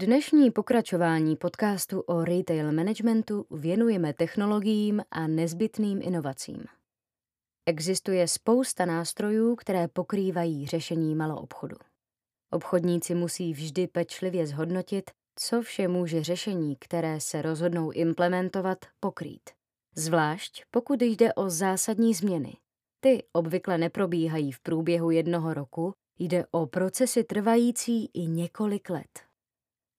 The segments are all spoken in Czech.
Dnešní pokračování podcastu o retail managementu věnujeme technologiím a nezbytným inovacím. Existuje spousta nástrojů, které pokrývají řešení maloobchodu. Obchodníci musí vždy pečlivě zhodnotit, co vše může řešení, které se rozhodnou implementovat, pokrýt. Zvlášť pokud jde o zásadní změny. Ty obvykle neprobíhají v průběhu jednoho roku, jde o procesy trvající i několik let.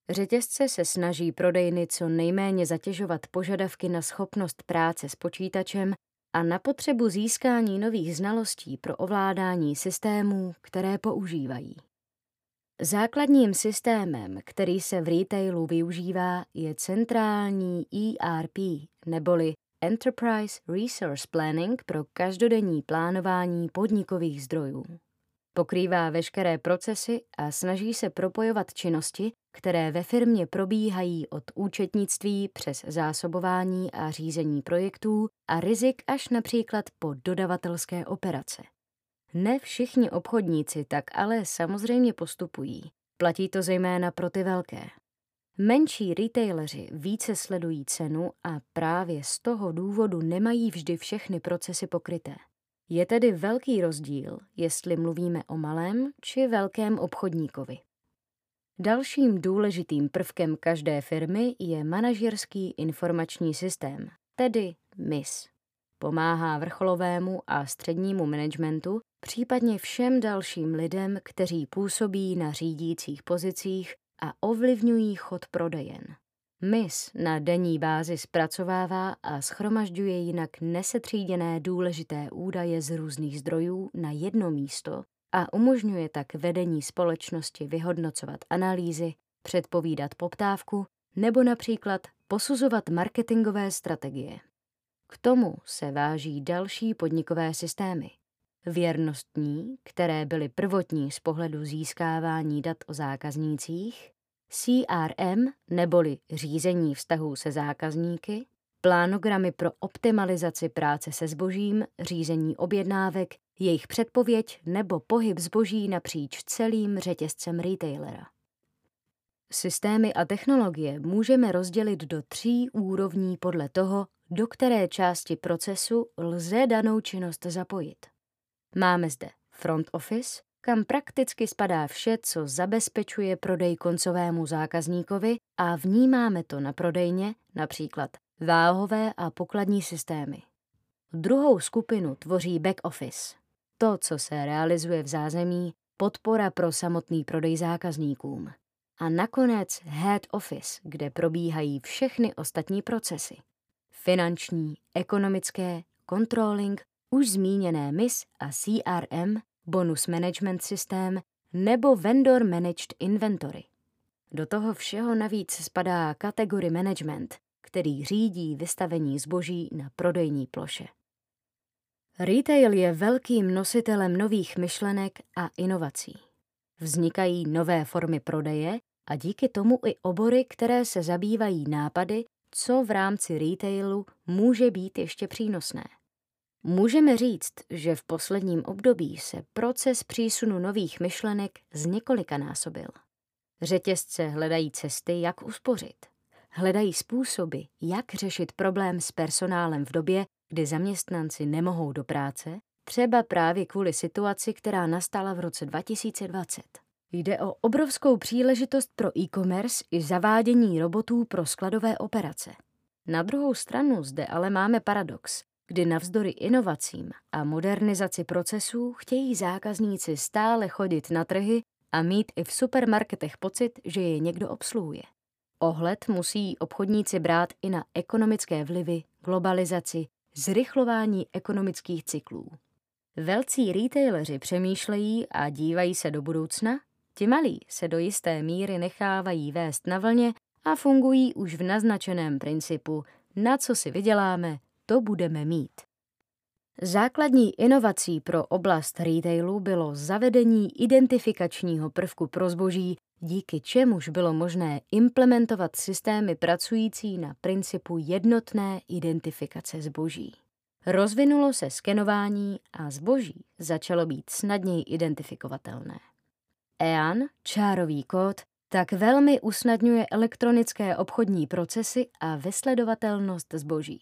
Řetězce se snaží prodejny co nejméně zatěžovat požadavky na schopnost práce s počítačem a na potřebu získání nových znalostí pro ovládání systémů, které používají. Základním systémem, který se v retailu využívá, je centrální ERP, neboli Enterprise Resource Planning pro každodenní plánování podnikových zdrojů. Pokrývá veškeré procesy a snaží se propojovat činnosti, které ve firmě probíhají od účetnictví přes zásobování a řízení projektů a rizik až například po dodavatelské operace. Ne všichni obchodníci tak ale samozřejmě postupují. Platí to zejména pro ty velké. Menší retaileři více sledují cenu a právě z toho důvodu nemají vždy všechny procesy pokryté. Je tedy velký rozdíl, jestli mluvíme o malém či velkém obchodníkovi. Dalším důležitým prvkem každé firmy je manažerský informační systém, tedy MIS. Pomáhá vrcholovému a střednímu managementu, případně všem dalším lidem, kteří působí na řídících pozicích a ovlivňují chod prodejen. MIS na denní bázi zpracovává a schromažďuje jinak nesetříděné důležité údaje z různých zdrojů na jedno místo a umožňuje tak vedení společnosti vyhodnocovat analýzy, předpovídat poptávku nebo například posuzovat marketingové strategie. K tomu se váží další podnikové systémy. Věrnostní, které byly prvotní z pohledu získávání dat o zákaznících, CRM neboli řízení vztahů se zákazníky, plánogramy pro optimalizaci práce se zbožím, řízení objednávek, jejich předpověď nebo pohyb zboží napříč celým řetězcem retailera. Systémy a technologie můžeme rozdělit do tří úrovní podle toho, do které části procesu lze danou činnost zapojit. Máme zde front office, kam prakticky spadá vše, co zabezpečuje prodej koncovému zákazníkovi a vnímáme to na prodejně, například váhové a pokladní systémy. Druhou skupinu tvoří back office. To, co se realizuje v zázemí, podpora pro samotný prodej zákazníkům. A nakonec head office, kde probíhají všechny ostatní procesy. Finanční, ekonomické, controlling, už zmíněné MIS a CRM bonus management systém nebo vendor managed inventory. Do toho všeho navíc spadá kategory management, který řídí vystavení zboží na prodejní ploše. Retail je velkým nositelem nových myšlenek a inovací. Vznikají nové formy prodeje a díky tomu i obory, které se zabývají nápady, co v rámci retailu může být ještě přínosné. Můžeme říct, že v posledním období se proces přísunu nových myšlenek z několika násobil. Řetězce hledají cesty, jak uspořit. Hledají způsoby, jak řešit problém s personálem v době, kdy zaměstnanci nemohou do práce, třeba právě kvůli situaci, která nastala v roce 2020. Jde o obrovskou příležitost pro e-commerce i zavádění robotů pro skladové operace. Na druhou stranu zde ale máme paradox, kdy navzdory inovacím a modernizaci procesů chtějí zákazníci stále chodit na trhy a mít i v supermarketech pocit, že je někdo obsluhuje. Ohled musí obchodníci brát i na ekonomické vlivy, globalizaci, zrychlování ekonomických cyklů. Velcí retaileři přemýšlejí a dívají se do budoucna, ti malí se do jisté míry nechávají vést na vlně a fungují už v naznačeném principu, na co si vyděláme, to budeme mít. Základní inovací pro oblast retailu bylo zavedení identifikačního prvku pro zboží, díky čemuž bylo možné implementovat systémy pracující na principu jednotné identifikace zboží. Rozvinulo se skenování a zboží začalo být snadněji identifikovatelné. EAN, čárový kód, tak velmi usnadňuje elektronické obchodní procesy a vysledovatelnost zboží.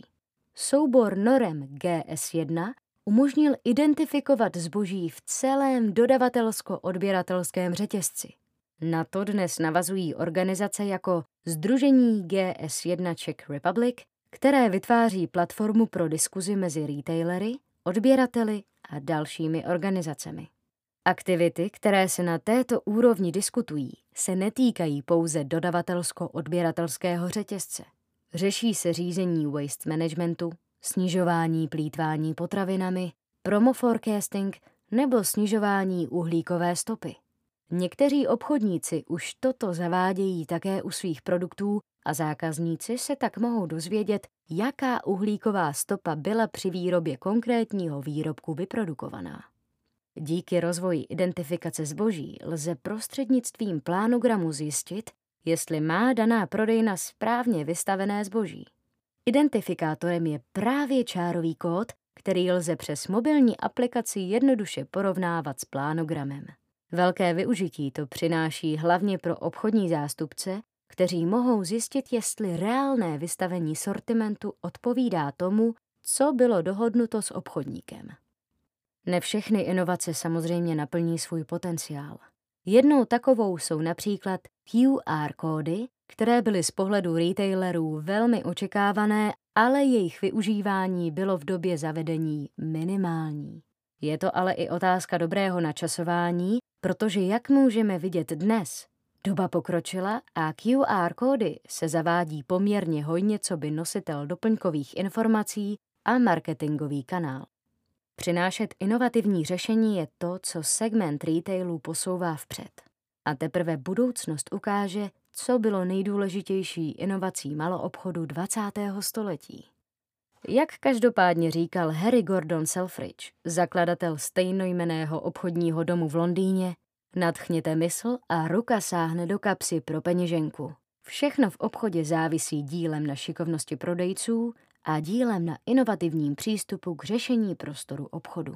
Soubor norem GS1 umožnil identifikovat zboží v celém dodavatelsko-odběratelském řetězci. Na to dnes navazují organizace jako Združení GS1 Czech Republic, které vytváří platformu pro diskuzi mezi retailery, odběrateli a dalšími organizacemi. Aktivity, které se na této úrovni diskutují, se netýkají pouze dodavatelsko-odběratelského řetězce. Řeší se řízení waste managementu, snižování plítvání potravinami, promo forecasting nebo snižování uhlíkové stopy. Někteří obchodníci už toto zavádějí také u svých produktů a zákazníci se tak mohou dozvědět, jaká uhlíková stopa byla při výrobě konkrétního výrobku vyprodukovaná. Díky rozvoji identifikace zboží lze prostřednictvím plánogramu zjistit, jestli má daná prodejna správně vystavené zboží. Identifikátorem je právě čárový kód, který lze přes mobilní aplikaci jednoduše porovnávat s plánogramem. Velké využití to přináší hlavně pro obchodní zástupce, kteří mohou zjistit, jestli reálné vystavení sortimentu odpovídá tomu, co bylo dohodnuto s obchodníkem. Ne všechny inovace samozřejmě naplní svůj potenciál. Jednou takovou jsou například QR kódy, které byly z pohledu retailerů velmi očekávané, ale jejich využívání bylo v době zavedení minimální. Je to ale i otázka dobrého načasování, protože jak můžeme vidět dnes, doba pokročila a QR kódy se zavádí poměrně hojně co by nositel doplňkových informací a marketingový kanál. Přinášet inovativní řešení je to, co segment retailu posouvá vpřed. A teprve budoucnost ukáže, co bylo nejdůležitější inovací maloobchodu 20. století. Jak každopádně říkal Harry Gordon Selfridge, zakladatel stejnojmeného obchodního domu v Londýně, nadchněte mysl a ruka sáhne do kapsy pro peněženku. Všechno v obchodě závisí dílem na šikovnosti prodejců a dílem na inovativním přístupu k řešení prostoru obchodu.